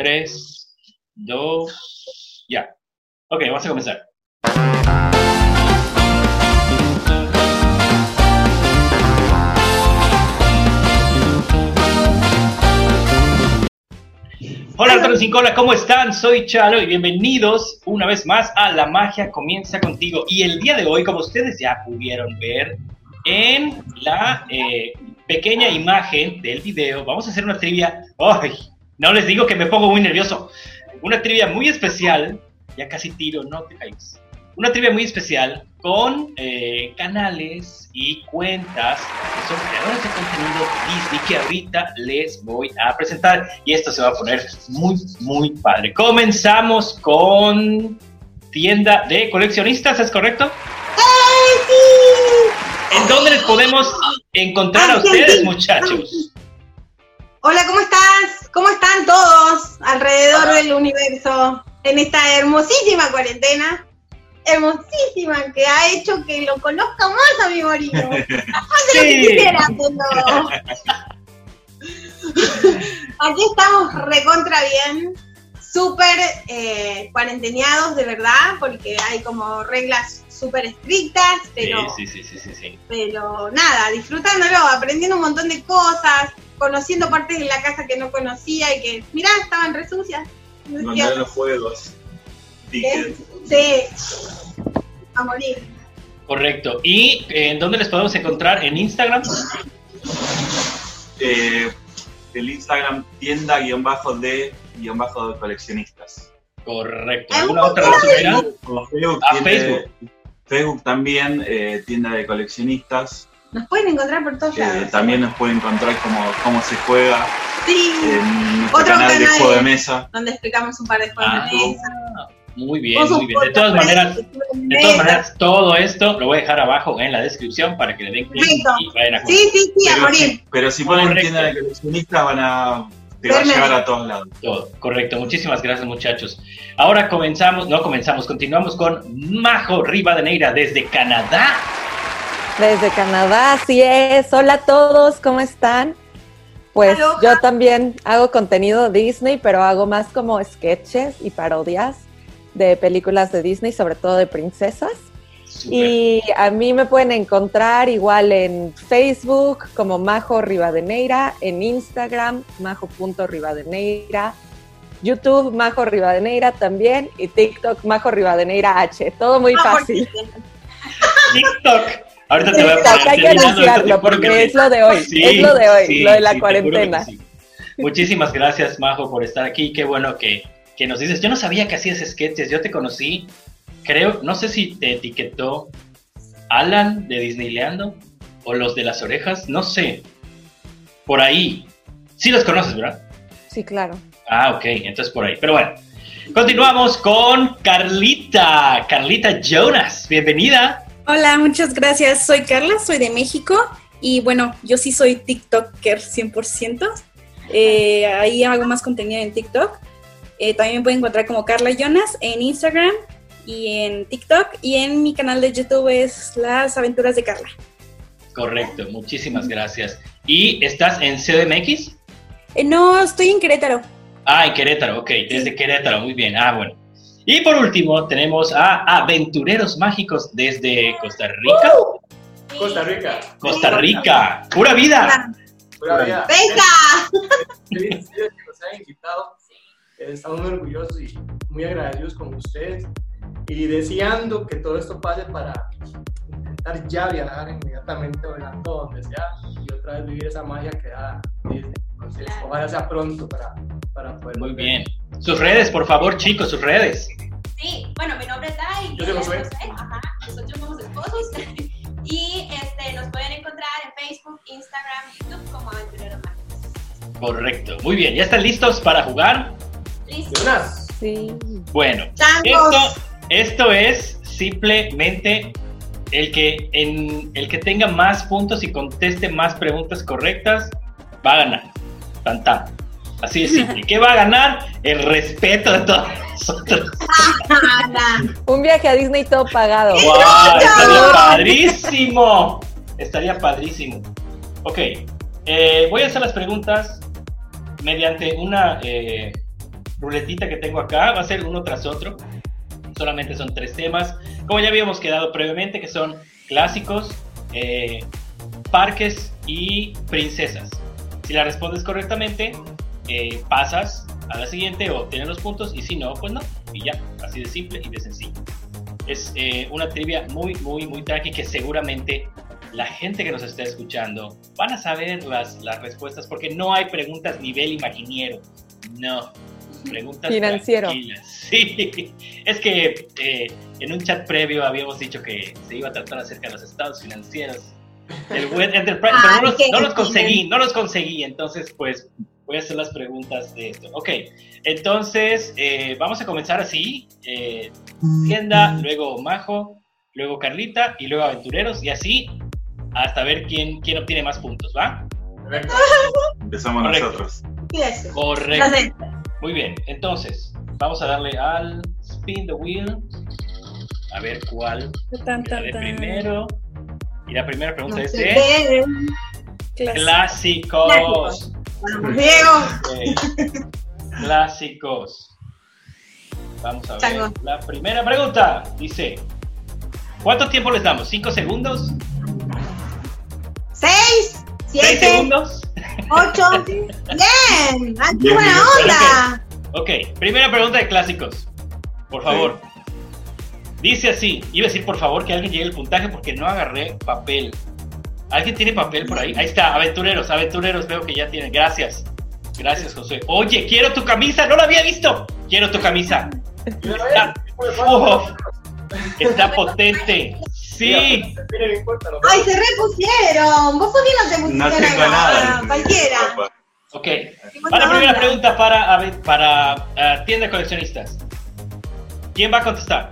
3, 2, ya. Ok, vamos a comenzar. Hola Arturo Cincola, ¿cómo están? Soy Chalo y bienvenidos una vez más a La Magia Comienza Contigo. Y el día de hoy, como ustedes ya pudieron ver en la eh, pequeña imagen del video, vamos a hacer una trivia. ¡Ay! No les digo que me pongo muy nervioso. Una trivia muy especial. Ya casi tiro, no te caigas. Una trivia muy especial con eh, canales y cuentas que son creadores de contenido Disney que ahorita les voy a presentar. Y esto se va a poner muy, muy padre. Comenzamos con tienda de coleccionistas, ¿es correcto? ¿En dónde les podemos encontrar a ustedes, muchachos? Hola, ¿cómo estás? ¿Cómo están todos alrededor del universo en esta hermosísima cuarentena? Hermosísima, que ha hecho que lo conozca más a mi marido. Más de lo que quisiera, pero... Aquí estamos recontra bien, súper eh, cuarenteneados de verdad, porque hay como reglas súper estrictas, pero... Sí, sí, sí, sí, sí, sí. pero nada, disfrutándolo, aprendiendo un montón de cosas, conociendo partes de la casa que no conocía y que, mirá, estaban re sucias. Mandar los juegos. Sí, a morir. Correcto. ¿Y eh, en dónde les podemos encontrar? ¿En Instagram? Eh, el Instagram tienda guion bajo de guion bajo de coleccionistas. Correcto. Ah, ¿Alguna otra red social? Facebook, Ah, tiene- Facebook. Facebook también, eh, tienda de coleccionistas. Nos pueden encontrar por todos Eh, lados. también nos pueden encontrar cómo, cómo se juega Sí, en nuestro Otro canal de canal. juego de mesa. donde explicamos un par de juegos Ah, de mesa. muy bien, muy bien. De todas maneras, de de todas maneras, todo esto lo voy a dejar abajo en la descripción para que le den clic y vayan a Sí, sí, sí, a Pero morir. si, pero si ponen tienda de coleccionistas van a, te va a llegar a todos lados. todo. Correcto. Muchísimas gracias, muchachos. Ahora comenzamos, no comenzamos, continuamos con Majo Rivadeneira desde Canadá. Desde Canadá, así es. Hola a todos, ¿cómo están? Pues Aloha. yo también hago contenido Disney, pero hago más como sketches y parodias de películas de Disney, sobre todo de princesas. Y a mí me pueden encontrar igual en Facebook como Majo Rivadeneira, en Instagram majo.rivadeneira, YouTube Majo Rivadeneira también y TikTok Majo Rivadeneira H. Todo muy Ah, fácil. TikTok. Ahorita te voy a poner hay que anunciarlo porque es lo de hoy, Sí, es lo de hoy, sí, lo de la sí, cuarentena. Muchísimas gracias, Majo, por estar aquí. Qué bueno que, que nos dices. Yo no sabía que hacías sketches. Yo te conocí, creo, no sé si te etiquetó Alan de Disneyleando o los de las orejas, no sé. Por ahí. Sí los conoces, ¿verdad? Sí, claro. Ah, ok, entonces por ahí. Pero bueno, continuamos con Carlita. Carlita Jonas, bienvenida. Hola, muchas gracias. Soy Carla, soy de México y bueno, yo sí soy TikToker 100%. Eh, ahí hago más contenido en TikTok. Eh, también me pueden encontrar como Carla Jonas en Instagram y en TikTok y en mi canal de YouTube es Las Aventuras de Carla. Correcto, muchísimas gracias. ¿Y estás en CDMX? Eh, no, estoy en Querétaro. Ah, en Querétaro, ok, desde Querétaro, muy bien. Ah, bueno. Y por último, tenemos a Aventureros Mágicos desde Costa Rica. Costa Rica. Costa Rica, pura vida. Pura vida. ¡Venga! Que nos hayan invitado. Eh, Estamos muy orgullosos y muy agradecidos con ustedes y deseando que todo esto pase para intentar ya viajar inmediatamente volando donde sea y otra vez vivir esa magia que da Disney. Entonces, ojalá sea pronto para, para poder Muy bien. Sus redes, por favor, chicos, sus redes. Sí, bueno, mi nombre es Dai. Yo soy Josué. Ajá, nosotros somos esposos. y este, nos pueden encontrar en Facebook, Instagram, YouTube como Aventureros Mágicos. Correcto. Muy bien, ¿ya están listos para jugar? Listo. Jonas, Sí. Bueno, esto, esto es simplemente el que, en, el que tenga más puntos y conteste más preguntas correctas va a ganar. Tan, tan. Así de simple. ¿Qué va a ganar? El respeto de todos nosotros. Un viaje a Disney todo pagado. ¡Wow! Estaría padrísimo. Estaría padrísimo. Ok. eh, voy a hacer las preguntas mediante una, eh, ruletita que tengo acá. Va a ser uno tras otro. Solamente son tres temas. Como ya habíamos quedado previamente, que son clásicos, eh, parques y princesas. Si la respondes correctamente, eh, pasas a la siguiente o obtienes los puntos. Y si no, pues no. Y ya, así de simple y de sencillo. Es eh, una trivia muy, muy, muy tranqui que seguramente la gente que nos está escuchando van a saber las, las respuestas porque no hay preguntas nivel imaginiero. No. Preguntas Financiero. tranquilas. Sí. Es que eh, en un chat previo habíamos dicho que se iba a tratar acerca de los estados financieros. El web enterprise, pero no los, no conseguí, no los conseguí. Entonces, pues voy a hacer las preguntas de esto. Ok, entonces eh, vamos a comenzar así. eh, Tienda, luego Majo, luego Carlita y luego Aventureros y así hasta ver quién, quién obtiene más puntos, ¿va? Correcto. Empezamos Correcto. nosotros. ¿Qué es? Correcto. Muy bien, entonces vamos a darle al spin the wheel. A ver cuál Tan, tan, de primero. Y la primera pregunta No es de qué. Clásico. clásicos. Vamos, Diego. Clásicos. Vamos a ver. Chango. La primera pregunta dice: ¿Cuánto tiempo les damos? ¿Cinco segundos? Seis, ¿Seis siete, segundos? ocho. Bien. ¡Ah, qué buena onda! Ok, primera pregunta de clásicos. Por favor. Dice así, iba a decir por favor que alguien llegue el puntaje porque no agarré papel. ¿Alguien tiene papel por ahí? Ahí está, aventureros, aventureros, veo que ya tienen. Gracias. Gracias, José. Oye, quiero tu camisa, no la había visto. Quiero tu camisa. Está, Uf, está potente. Sí. ¡Ay, se repusieron! ¿Vos por qué no te No pusieron tengo nada. Cualquiera. Ok. Va la primera pregunta para, para ah, tienda de coleccionistas. ¿Quién va a contestar?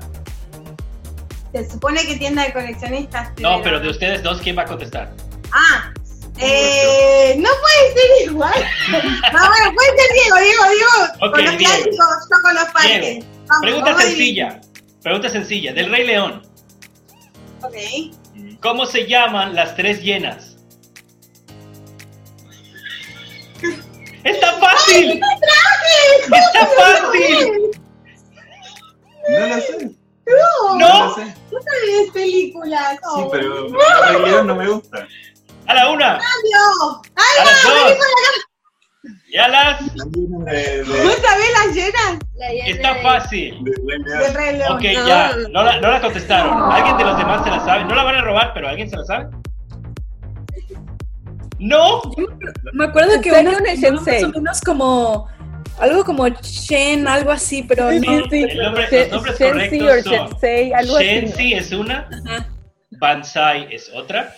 Se supone que tienda de coleccionistas. No, pero de ustedes dos, ¿quién va a contestar? Ah, eh, no puede ser igual. No, bueno, puede ser Diego, Diego, Diego. Con los Diego. clásicos, yo con los parques. Vamos, Pregunta vamos, sencilla. Pregunta sencilla. Del Rey León. Ok. ¿Cómo se llaman las tres llenas? ¡Está fácil! ¡Está fácil! No lo sé. No, ¿No? sé. no sabes películas. Sí, Oh, pero no me gusta. A la una, Dios. a las dos y a las... ¿No sabés las llenas? Está fácil. de. Ok, ya. No la, no la contestaron. ¿Alguien de los demás se la sabe? No la van a robar, pero ¿alguien se la sabe? ¿No? Me acuerdo que Sensei una o se llamaba Sensei. más o menos como algo como Shen, algo así, pero Sí, no. sí, El nombre- Shen- los nombres correctos son algo. Shensi es una, Ajá. Banzai es otra,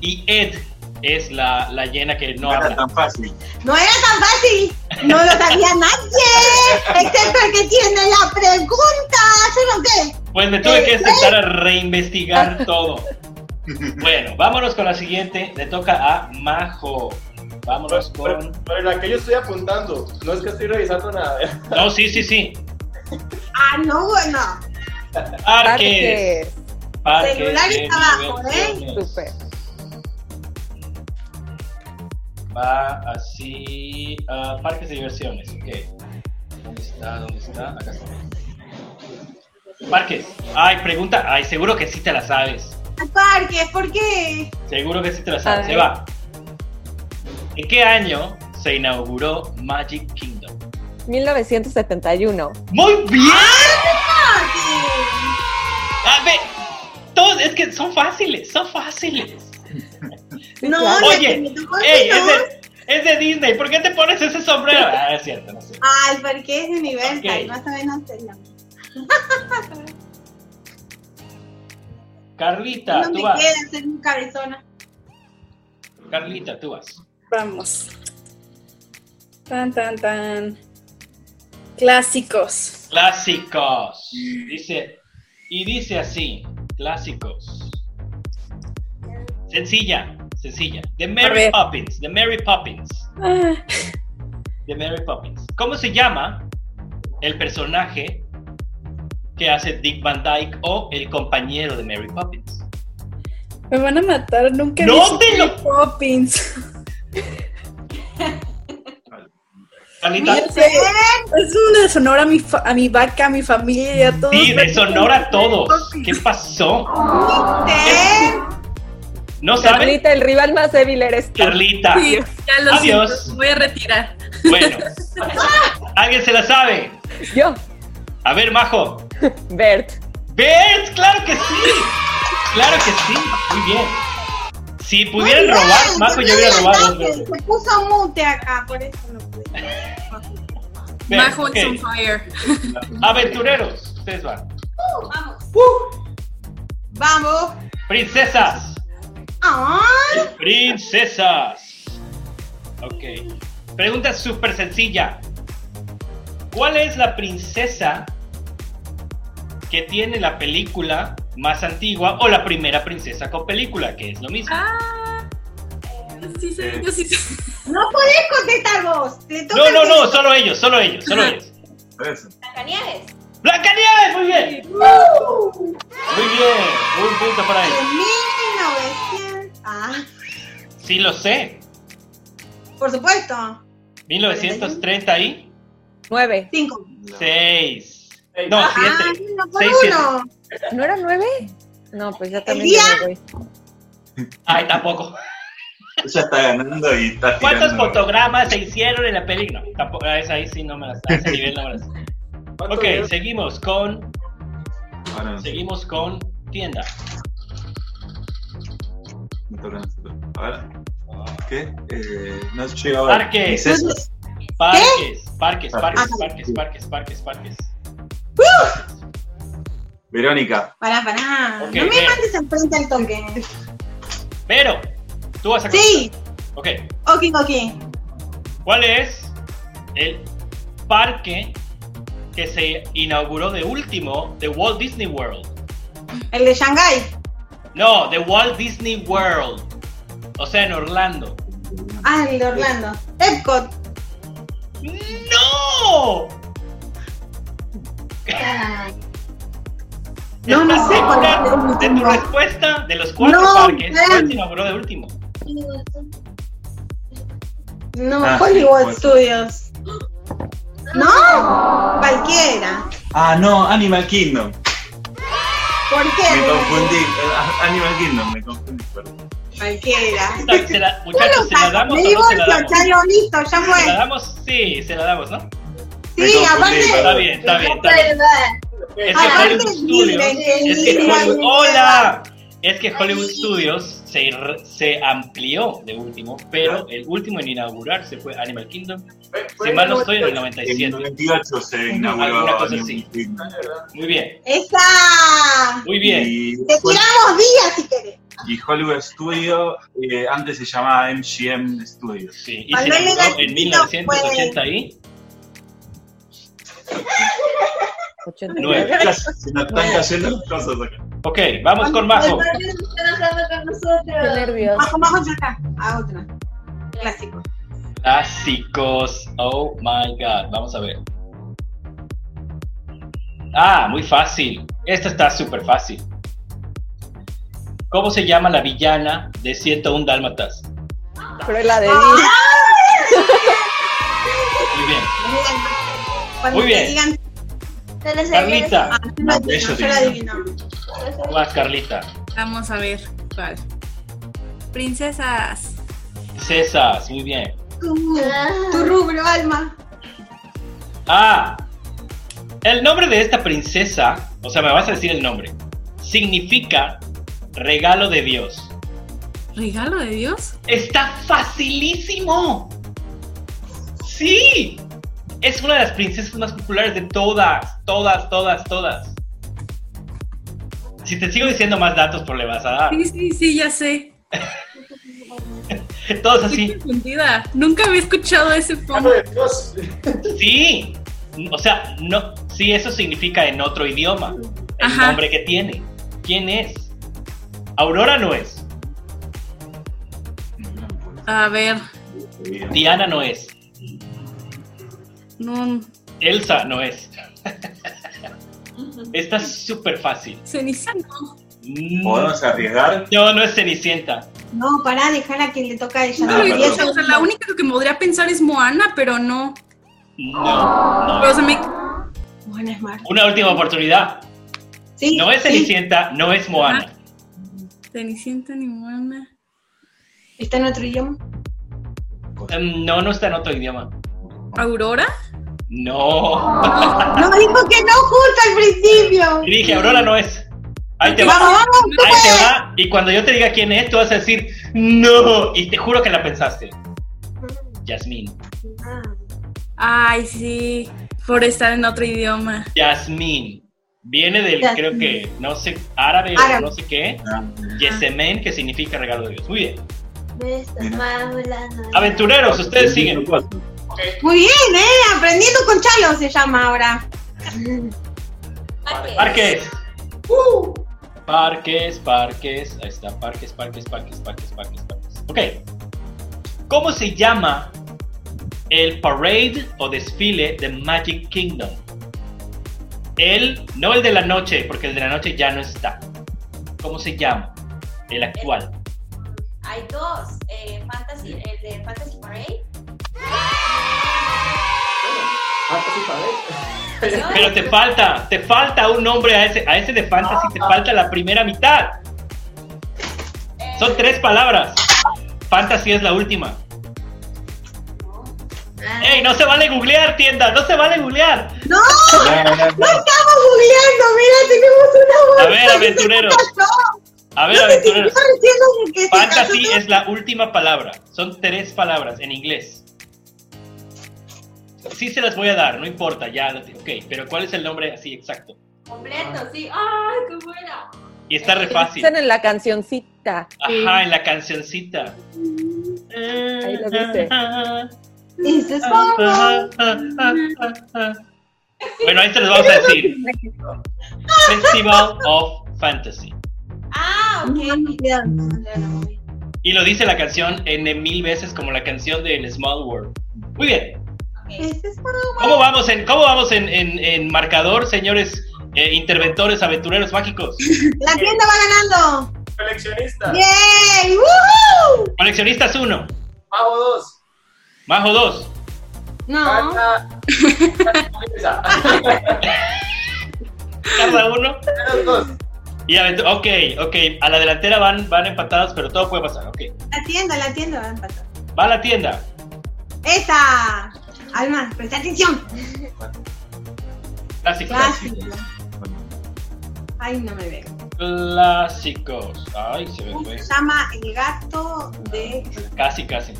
y Ed es la, la llena que no No era habla. tan fácil. No era tan fácil. No lo sabía nadie. Excepto el que tiene la pregunta. ¿Yo no qué? Pues me tuve que sentar a reinvestigar todo. Bueno, vámonos con la siguiente. Le toca a Majo. Vámonos Pero, con. pero la que yo estoy apuntando, no es que estoy revisando nada. No, sí, sí, sí. Ah, no, bueno. Parques. Parques. Celular de está abajo, diversiones. Súper. Va así. ah, parques de diversiones. Ok. ¿Dónde está? ¿Dónde está? Acá está. Parques. Ay, pregunta. Ay, seguro que sí te la sabes. Parques, ¿por qué? Seguro que sí te la sabes. Se va. ¿En qué año se inauguró Magic Kingdom? 1971. ¡Muy bien! Fácil. A ver, todos, es que son fáciles, son fáciles. No, Oye, ey, no. es de, es de Disney, ¿por qué te pones ese sombrero? Ah, es cierto, no sé. Ay, porque es Universal, Ok. más o menos. Carlita, No tú me vas. queda ser un cabezona. Carlita, tú vas. Vamos. Tan, tan, tan. Clásicos. Clásicos. Dice, y dice así, clásicos. Sencilla, sencilla. The Mary. Poppins, The Mary Poppins. Ah, de Mary Poppins. ¿Cómo se llama el personaje que hace Dick Van Dyke o el compañero de Mary Poppins? me van a matar, nunca No vi te lo- Poppins. Carlita, Yo sé, deshonor a mi, fa- a mi vaca, a mi familia y a todos. Sí, deshonora a todos. ¿Qué pasó? ¿No saben? Carlita, el rival más débil eres tú. Carlita. Sí, ya lo Adiós. siento, voy a retirar. Bueno. ¿Alguien se la sabe? Yo, A ver, Majo. Bert. ¿Ves? ¡Claro que sí! ¡Claro que sí! Muy bien. Si pudieran Muy bien, robar, Majo se ya hubiera robado veces. Se puso mute acá, por eso no pude. Bien, Majo ok. is on fire. Aventureros, ustedes van. Vamos. Vamos. Princesas. ¡Ay! Princesas. Ok. Pregunta súper sencilla. ¿Cuál es la princesa que tiene la película más antigua o la primera princesa con película, que es lo mismo? Ah, sí, sí, yo sí. No podés contestar vos. No, no, no, solo ellos, solo ellos, solo ellos. Blancanieves. ¡Blancanieves! Muy bien. Muy bien. Un punto para ellos. En 1900. Ah, Sí lo sé. por supuesto. 1930 y Nueve. 5. 6. No, Ah, 7. uno por Seis, siete. uno. ¿No era nueve? No, pues ya también día? me voy. Ay, tampoco. Ella está ganando y está ¿Cuántos tirando. fotogramas se hicieron en la película? No, tampoco, a esa ahí sí no me las a ese nivel no me las ¿Cuánto Ok, seguimos con Ahora seguimos con tienda. me toca a nosotros. A ver. ¿Qué? Eh, no llego a ver. Parques. Parques, parques, parques, Ah. parques, parques, parques, parques. Verónica. Pará, pará. Ok, no me bien. mandes enfrente al toque. Pero, tú vas a Sí. Ok, Ok, ok. ¿cuál es el parque que se inauguró de último de Walt Disney World? El de Shanghai. No, de Walt Disney World. O sea, en Orlando. Ah, el de Orlando. Epcot. ¡No! No, no ¿Estás sé cuál de tu respuesta de los cuatro No, parques? ¿Cuál se inauguró de último? No, Ah, sí, Hollywood ser. Studios. No, cualquiera. Ah, no, Animal Kingdom. ¿Por qué? Me confundí. Eh, Animal Kingdom, me confundí. perdón. Cualquiera. Se la- muchachos, ¿se la damos Me o no se la divorcio, damos? Chalo, listo, ya ¿Se la fue. damos? Sí, se la damos, ¿no? Sí, aparte. Está bien, está bien, está bien. Es que Hollywood Studios, es que Hollywood, hola, es que Hollywood Studios se, se amplió de último, pero el último en inaugurarse fue Animal Kingdom. Si mal no el estoy, en el En 97. el 98 se Alguna inauguró cosa Animal así. Muy bien, ¡Esa! muy bien. Y, Te tiramos días si querés. y Hollywood Studio eh, antes se llamaba MGM Studios. Sí, y se inauguró en chiquito 1980 y 89. Ya Se nos están cayendo las cosas acá. Ok, vamos con Majo. Bajo, ya acá. A otra. Clásico. Clásicos. Oh my god. Vamos a ver. Ah, muy fácil. Esta está súper fácil. ¿Cómo se llama la villana de 101 Dálmatas? Cruella de Ah. Vil. Muy bien. Cuando Muy te Carlita. ah. Vas, Carlita. Vamos a ver cuál. Princesas. César. Muy bien. Tu, tu rubro, Alma. Ah. El nombre de esta princesa, o sea, me vas a decir el nombre, significa regalo de Dios. ¿Regalo de Dios? Está facilísimo. Sí. Es una de las princesas más populares de todas, todas, todas, todas. Si te sigo diciendo más datos, pues le vas a dar. Sí, sí, sí, ya sé. Todos Estoy así. confundida. Nunca había escuchado ese Mano fondo. Sí. O sea, no. Sí, eso significa en otro idioma. El Ajá. nombre que tiene. ¿Quién es? Aurora no es. A ver, Diana no es. No. Elsa no es. Está súper fácil. Cenicienta. Mm, ¿Podemos arriesgar? No, no es Cenicienta. No, pará, dejar a quien le toca a ella. No dicho, o sea, la única que podría pensar es Moana, pero no. No, Pero, no. me, Moana es mar. Una última oportunidad. Sí, No es sí. Cenicienta, no es Moana. Cenicienta ni Moana. ¿Está en otro idioma? Em, No, no está en otro idioma. ¿Aurora? No. No, dijo que no justo al principio. Y dije, Aurora no es. Ahí te va. Vamos, vamos, tú Ahí te va. Y cuando yo te diga quién es, tú vas a decir, no. Y te juro que la pensaste. Jasmine. Ay, sí. Por estar en otro idioma. Jasmine. Viene del, creo que, no sé, árabe, o no sé qué. Yesemen, que significa regalo de Dios. Muy bien. Aventureros, ustedes siguen. Muy bien, ¿eh? Aprendiendo con Chalo se llama ahora. Parques. Parques. Parques, parques. Ahí está, parques, parques, parques, parques, parques, parques. Ok. ¿Cómo se llama el parade o desfile de Magic Kingdom? El, no el de la noche, porque el de la noche ya no está. ¿Cómo se llama? El actual. Hay dos. eh, Fantasy, el de Fantasy Parade. Fantasy Parade. ¿no? Pero te falta, te falta un nombre a ese, a ese de fantasy, te falta la primera mitad. Son tres palabras. Fantasy es la última. ¡Ey, no se vale googlear, tienda! ¡No se vale googlear! No, No, no, no. estamos googleando, mira, tenemos una bolsa. A ver, aventureros. A ver, se Fantasy es la última palabra. Son tres palabras en inglés. Sí se las voy a dar, no importa, ya. Ok, pero ¿cuál es el nombre así exacto? Completo, sí. ¡Ay, qué buena! Y está re fácil. En la cancioncita. Ajá, en la cancioncita. Ahí lo dice. Bueno, ahí se los vamos a decir. Festival of Fantasy. Ah, ok. Y lo dice la canción N mil veces como la canción del Small World. Muy bien. ¿Cómo vamos en, cómo vamos en, en- en marcador, señores eh, interventores, aventureros mágicos? La tienda va ganando. Coleccionista. ¡Bien! ¡Woohoo! Coleccionistas 1, Mago 2. Majo 2, No. Carla. 1 Menos 2. y. Ok, ok. A la delantera van, van empatados, pero todo puede pasar. Ok. La tienda, la tienda va a empatar. Va a la tienda. ¡Esa! Alma, presta atención. Clásicos. Clásico. Ay, no me veo. Clásicos. Ay, se me ¿Cómo fue. se llama el gato de Casi, casi.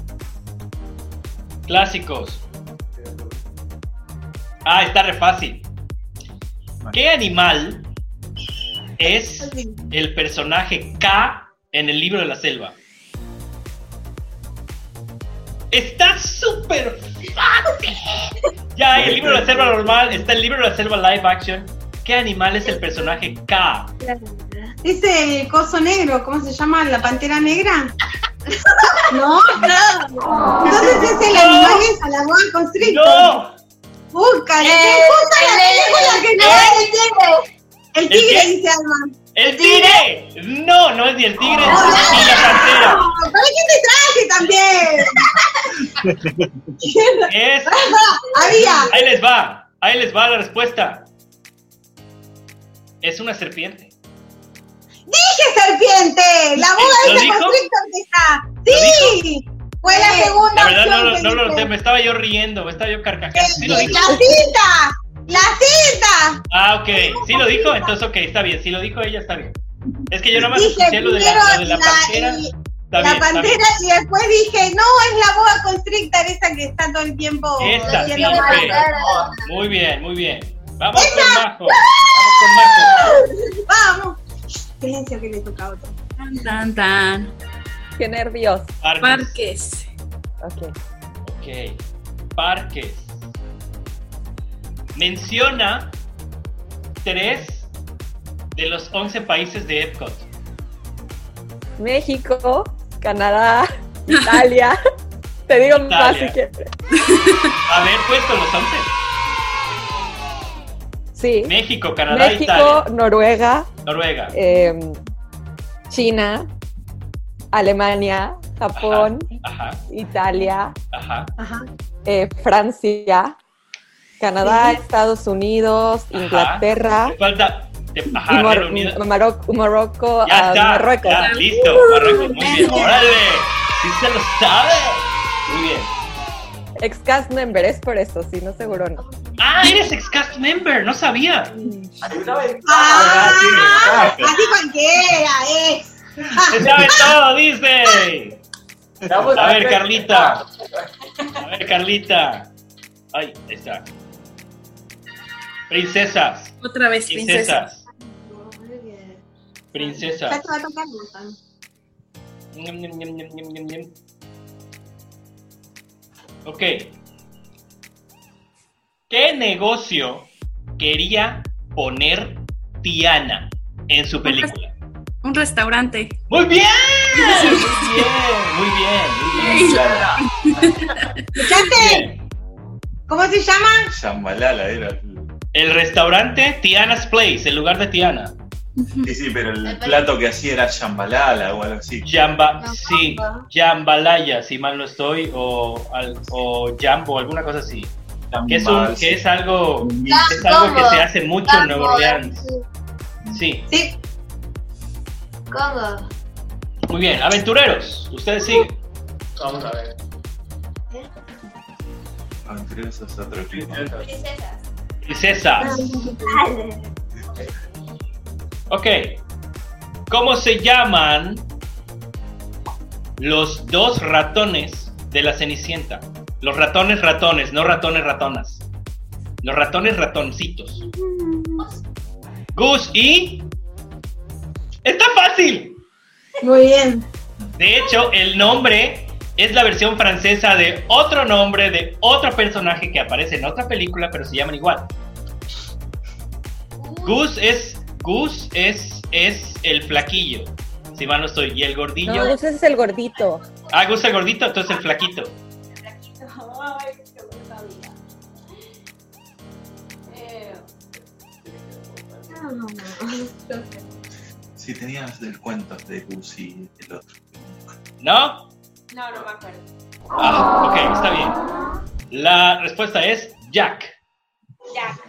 Clásicos. Ah, está re fácil. ¿Qué animal es el personaje K en el libro de la selva? Está súper fácil. Ya hay el libro de la selva normal, está el libro de la selva live action. ¿Qué animal es el personaje K? Es el coso negro, ¿cómo se llama? ¿La pantera negra? ¿No? Entonces es el animal esa, la boa constrictor. ¡No! Busca, Eh, ¿qué puta la película que no es el tigre? El ¿El tigre dice Alma. ¡El tigre! No, no es ni el tigre ni la pantera. ¿Para qué te traje también? Es. Había. Ahí les va. Ahí les va la respuesta. Es una serpiente. Dije serpiente. La constrictor que está. Sí. Fue la segunda La verdad no, no noté, me estaba yo riendo, me estaba yo carcajando. ¿Sí lo ¡La cita! Ah, ok. ¿Sí lo dijo? Entonces, ok, está bien. Si lo dijo ella, está bien. Es que yo nada más Dije escuché lo de la, lo de la la- pantera. y- la bien, pantera y después dije, no, es la boa constrictor esa que está todo el tiempo haciendo sí, mal. ok. Muy bien, muy bien. Vamos con Majo. Vamos con Majo. Vamos. Silencio que le toca a otro. Tan, tan, tan. Qué nervios. Parques. Parques. Ok. Ok. Parques. Menciona tres de los 11 países de Epcot. México, Canadá, Italia. Te digo más Italia. si quieres. A ver, pues con los 11. Sí. México, Canadá, México, Italia, Noruega, Noruega. em, China, Alemania, Japón, Ajá, Italia, ajá. Ajá. eh, Francia, Canadá, Sí. Estados Unidos, Inglaterra Te falta. ajá. Marocco, Marocco, Ya ah, está. Marruecos. Ya, listo. Marruecos. Muy bien. Órale. Sí se lo sabe. Muy bien. Ex-cast member, es por eso, si no, seguro no. Ah, eres ex-cast member. No sabía. Ah, sí, así cualquiera, es. Se sabe todo, dice. A ver, ver. Carlita. A ver, Carlita. Ay, ahí está. Princesas. Otra vez, princesa. Princesas. Muy bien. Ya Princesas. ñam. Ok. ¿Qué negocio quería poner Tiana en su película? Un restaurante. ¡Muy bien! Muy bien, muy bien, muy bien. ¿Cómo se llama? Shambhalala era. El restaurante Tiana's Place, el lugar de Tiana. Sí, sí, pero el plato que hacía era Shambhalala o algo así. Jamba, sí, Jambalaya, si mal no estoy, o, al- o Jambo, alguna cosa así. Que es, un, que es algo, es algo que se hace mucho en Nueva Orleans. Sí, Sí. ¿Cómo? muy bien. Aventureros, ustedes siguen. Vamos a ver. Aventureros es otro. Princesas. Princesas. Ok. ¿Cómo se llaman los dos ratones de la Cenicienta? Los ratones ratones, no ratones ratonas. Los ratones ratoncitos. Gus y... ¡Está fácil! Muy bien. De hecho, el nombre es la versión francesa de otro nombre de otro personaje que aparece en otra película, pero se llaman igual. Gus es Gus es es el flaquillo, si mal no estoy, y el gordillo. No, ese es el gordito. Ah, Gus el gordito, entonces el flaquito. Flaquito. Ay, qué bueno sabía. Eh, Sí, tenías el cuento de Gus y el otro. ¿No? No, no me acuerdo. Ah, ok, está bien. La respuesta es Jack. Jack.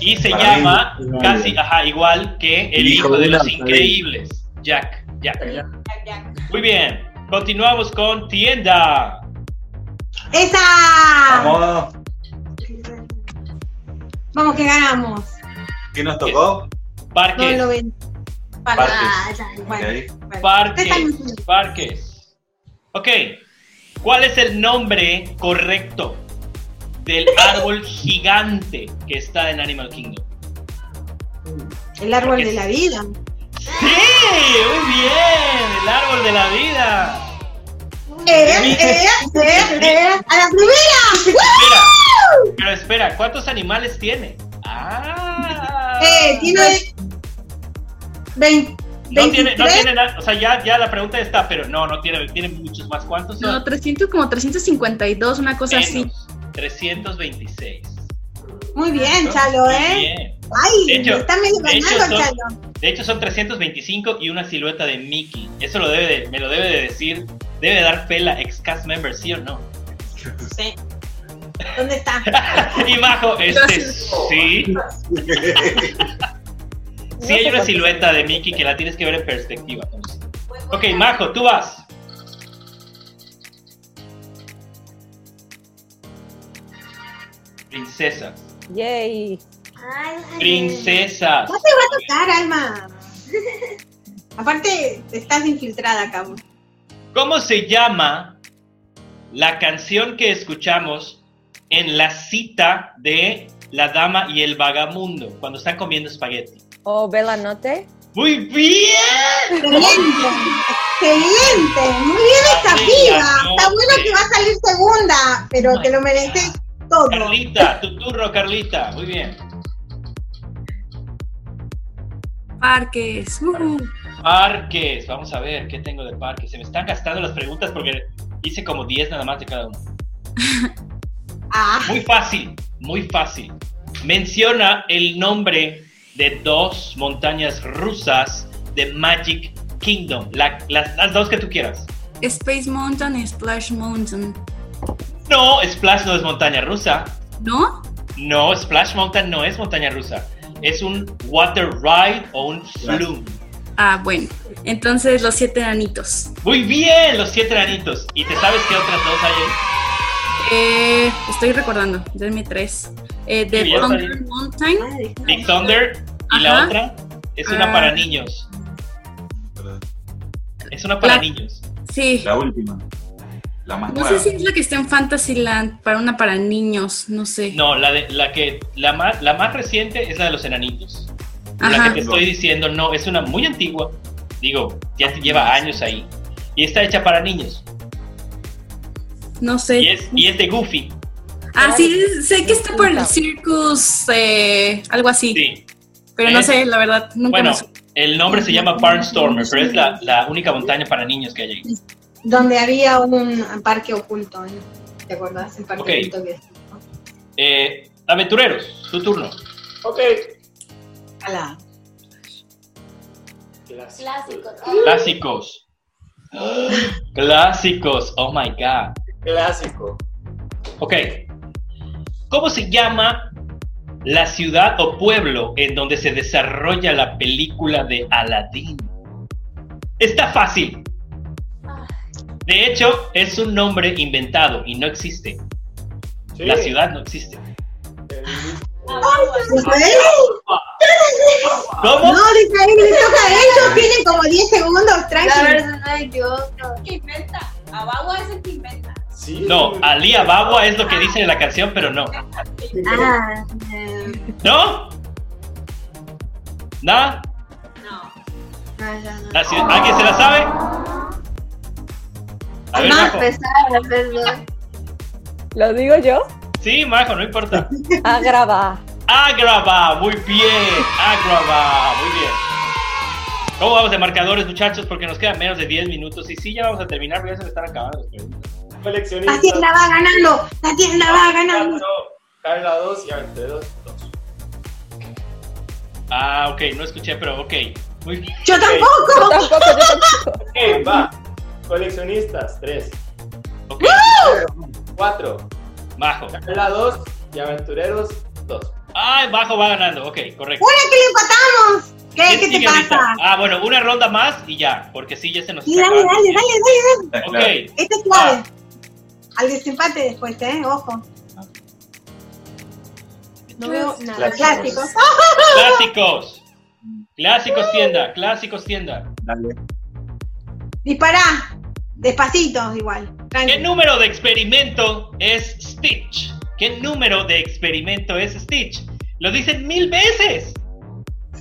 Y se Para llama casi, ajá, igual que el hijo de los increíbles. Jack, Jack. Jack, Jack. Muy bien. Continuamos con tienda. ¡Esa! Vamos. Vamos que ganamos. ¿Qué nos tocó? No Parques. lo ven. Parques. Ah, ya, bueno, Ok. bueno. Parques. Parques. Ok. ¿Cuál es el nombre correcto del árbol gigante que está en Animal Kingdom? El árbol de la vida. Sí, muy bien. El árbol de la vida. Eh, eh, eh, eh, ¡A la primera! Espera. Pero espera, ¿cuántos animales tiene? Ah. Eh, tiene 20, No tiene, no 23. tiene nada, o sea, ya, ya la pregunta está, pero no, no tiene, tiene muchos más. ¿Cuántos son? No, 300, como 352, una cosa así. Menos, 326. Muy bien, Chalo, Muy ¿eh? bien. Ay, De hecho- me está medio de hecho ganando, son- Chalo. De hecho son 325 y una silueta de Mickey. Eso lo debe de, me lo debe de decir, debe de dar fe la ex cast member, ¿sí o no? Sí. ¿Dónde está? y Majo, este sí. Sí hay una silueta de Mickey que la tienes que ver en perspectiva. Ok. Majo, tú vas. Princesas. Yay. Ay, ay, Princesas. No te va a tocar, Alma. Aparte, estás infiltrada, cabo. ¿Cómo se llama la canción que escuchamos en la cita de la dama y el vagamundo cuando están comiendo espagueti? O Bella Note. ¡Muy bien! Excelente, excelente. Muy bien esta piba. Está bueno que va a salir segunda, pero te lo mereces todo. Carlita, tu turno, Carlita. Muy bien. Parques. Parques. Vamos a ver qué tengo de parques. Se me están gastando las preguntas porque hice como 10 nada más de cada uno. Ah, Muy fácil, muy fácil. Menciona el nombre de dos montañas rusas de Magic Kingdom. La- las, las dos que tú quieras. Space Mountain y Splash Mountain. No, Splash no es montaña rusa. ¿No? No, Splash Mountain no es montaña rusa. Es un water ride o un flume. Ah, bueno. Entonces, los siete enanitos. Muy bien, los siete granitos. ¿Y te sabes qué otras dos hay? Eh, estoy recordando. Denme tres. Eh, bien, Thunder. Mountain. Big Thunder y la Ajá. otra es una Ah. para niños. Es una para La- niños. Sí. La última. La más No nueva. sé si es la que está en Fantasyland para una para niños, no sé. No, la de la que la más la más reciente es la de los enanitos. La Ajá. que te estoy diciendo no, es una muy antigua. Digo, ya te lleva años ahí. Y está hecha para niños. No sé. Y es, y es de Goofy. Ah, sí, sé que está por el. Circus, eh, algo así. Sí. Pero no sé, la verdad, nunca Bueno, me su- el nombre se llama Barnstormer, pero es la, la única montaña para niños que hay ahí. Donde había un parque oculto, ¿eh? ¿te acordás? El parque oculto que Eh, aventureros, tu turno. Ok. Ala. Clásico. Clásicos. Clásicos, oh my god. Clásico. Ok. ¿Cómo se llama la ciudad o pueblo en donde se desarrolla la película de Aladdin? Está fácil. De hecho, es un nombre inventado y no existe. Sí. La ciudad no existe. ¿Cómo? No, Israel, le toca a ellos, tienen como 10 segundos, La tranqui. verdad, no me equivoco. ¿Qué inventa? Abagua es el que inventa. Sí. No, Ali Abagua es lo que dice en la canción, pero no. Ah, ¿No? ¿Nada? no. No. ¿Alguien se la sabe? A ver, Más Majo. pesada, perdón. ¿Lo digo yo? Sí, Majo, no importa. Agrava. Agrava, muy bien. Agrava, muy bien. ¿Cómo vamos de marcadores, muchachos? Porque nos quedan menos de 10 minutos. Y sí, ya vamos a terminar, pero ya se me están acabando las preguntas. Coleccionista. La tienda va ganando, la tienda va ganando. Carla 2 y Aventura 2. Ah, ok, no escuché, pero ok. Muy bien. Yo Yo tampoco. tampoco, yo tampoco. Ok, va. Coleccionistas 3. Ok, 4. Majo. Carla 2 y Aventureros 2. Ay, Majo va ganando. Ok, correcto. Una que le empatamos. ¿Qué, ¿Quién ¿Qué te sigue ahorita? pasa? Ah, bueno, una ronda más y ya, porque sí, ya se nos dale, dale, dale, dale, dale. Ok, Este es clave. Al desempate después, ¿eh? Ojo. No veo nada. Clásicos. Clásicos. clásicos. Clásicos tienda, clásicos tienda. Dale. Dispará. Despacito, igual. ¿Qué número de experimento es Stitch? ¿Qué número de experimento es Stitch? Lo dicen mil veces.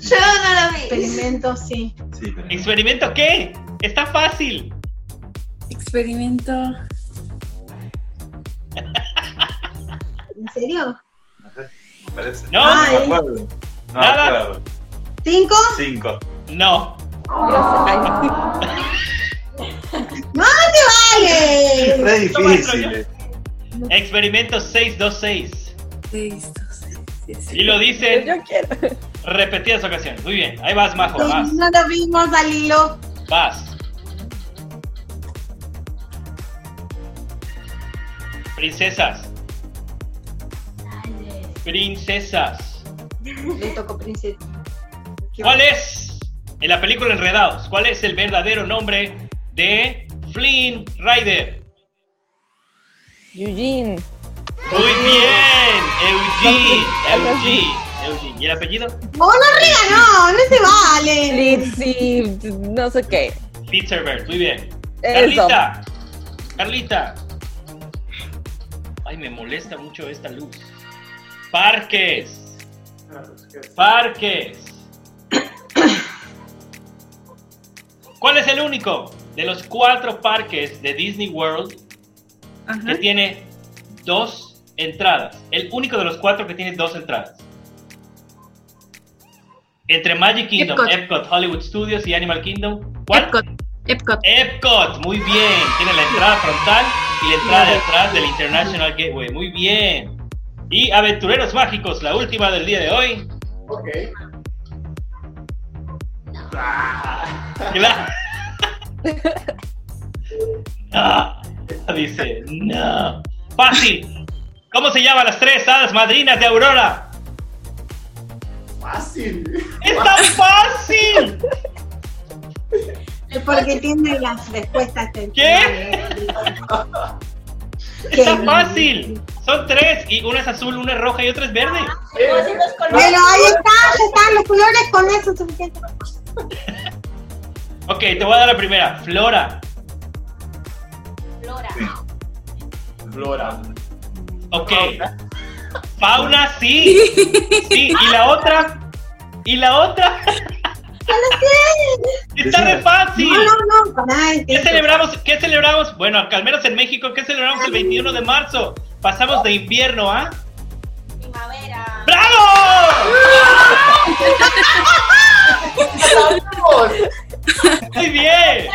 Yo no lo vi. Experimento, sí. Sí, pero. ¿Experimento qué? Está fácil. Experimento. ¿En serio? No sé, me parece. No, No Ay. me acuerdo. No me Nada. acuerdo. ¿Cinco? Cinco. no. Ay, ¡No te vale! Re difícil. Experimento 626. Seis, dos, seis, siete, Y lo dicen yo quiero. repetidas ocasiones. Muy bien, ahí vas, Majo, vas, No lo vimos al hilo. vas. Princesas, princesas. Le tocó princesa. ¿Cuál es, en la película Enredados, cuál es el verdadero nombre de Flynn Rider? Eugene. Muy bien, Eugene. Eugene, Eugene. ¿Y el apellido? ¡Oh, no ría, no! ¡No se vale! Litzy, no sé qué. Fitzherbert, muy bien. Eso. Carlita, Carlita. Ay, me molesta mucho esta luz. Parques, Ah, pues, parques. ¿Cuál es el único de los cuatro parques de Disney World que tiene dos entradas? El único de los cuatro que tiene dos entradas. Entre Magic Kingdom, Epcot. Epcot, Hollywood Studios y Animal Kingdom. ¿Cuál? Epcot. Epcot. Epcot, muy bien. Tiene la entrada frontal y la entrada de atrás del International Gateway. Muy bien. Y Aventureros Mágicos, la última del día de hoy. Ok. Cla- no. Dice, no. Fácil. ¿Cómo se llaman las tres hadas madrinas de Aurora? Fácil. ¡Es tan fácil! Porque tiene las respuestas. ¿Qué? Qué ¡Está fácil! Son tres, y una es azul, una es roja y otra es verde. Los colores. Bueno, ahí está, están los colores, con eso es suficiente. Ok, te voy a dar la primera. Flora. Flora. Flora. Ok. Fauna, sí. Sí, ¿y la otra? ¿Y la otra? Está re fácil. No, no, no, es ¿Qué celebramos? ¿Qué celebramos? Bueno, al menos en México, ¿qué celebramos el 21 de marzo? Pasamos de invierno a... Primavera. ¡Bravo! Muy bien.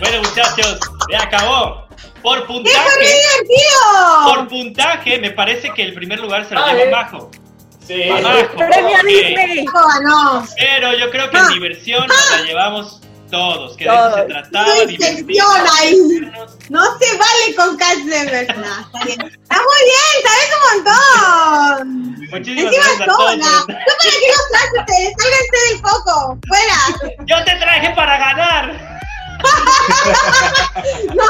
Bueno, muchachos, ya acabó. Por ¡Qué fue muy puntaje, divertido! por puntaje, me parece que el primer lugar se lo Ah, lleva eh. Sí. Majo, ¡Premio ok. Disney! ganó. Pero yo creo que en Ah. diversión nos la llevamos todos, que de eso se Todos. trataba, No ahí. No se vale con. No, está bien. Está muy bien, sabes un montón. Muchísimas Encima gracias a todos. sola. No para qué los traje ustedes, sálganse del foco. Fuera. Yo te traje para ganar. No,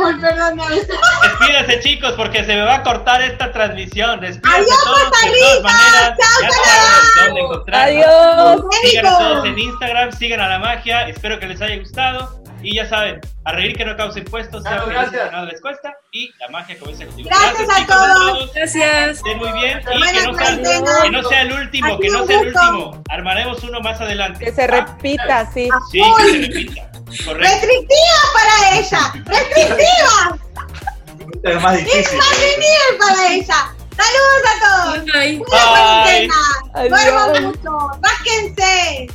amor, perdóname. Despídense chicos porque se me va a cortar esta transmisión. Despídense Adiós, todos Costa de todas maneras. Chao, ya saben dónde. Adiós. Sigan a todos en Instagram, sigan a la magia. Espero que les haya gustado. Y ya saben, a reír que no causa impuestos, sea Claro, gracias. que nada les cuesta. Y la magia comienza contigo. Gracias a chicos, todos. Gracias. Estén muy bien. Y Buena que no, sea, que no sea el último, que no sea el último. Armaremos uno más adelante. Que se ¿va? repita, sí. Sí, que se repita. Correcto. Restrictiva para ella. Restrictiva. Es más Es difícil. más lineal para ella. Saludos a todos. Bye. Buena Bye. cuarentena. Duerman mucho. Rásquense.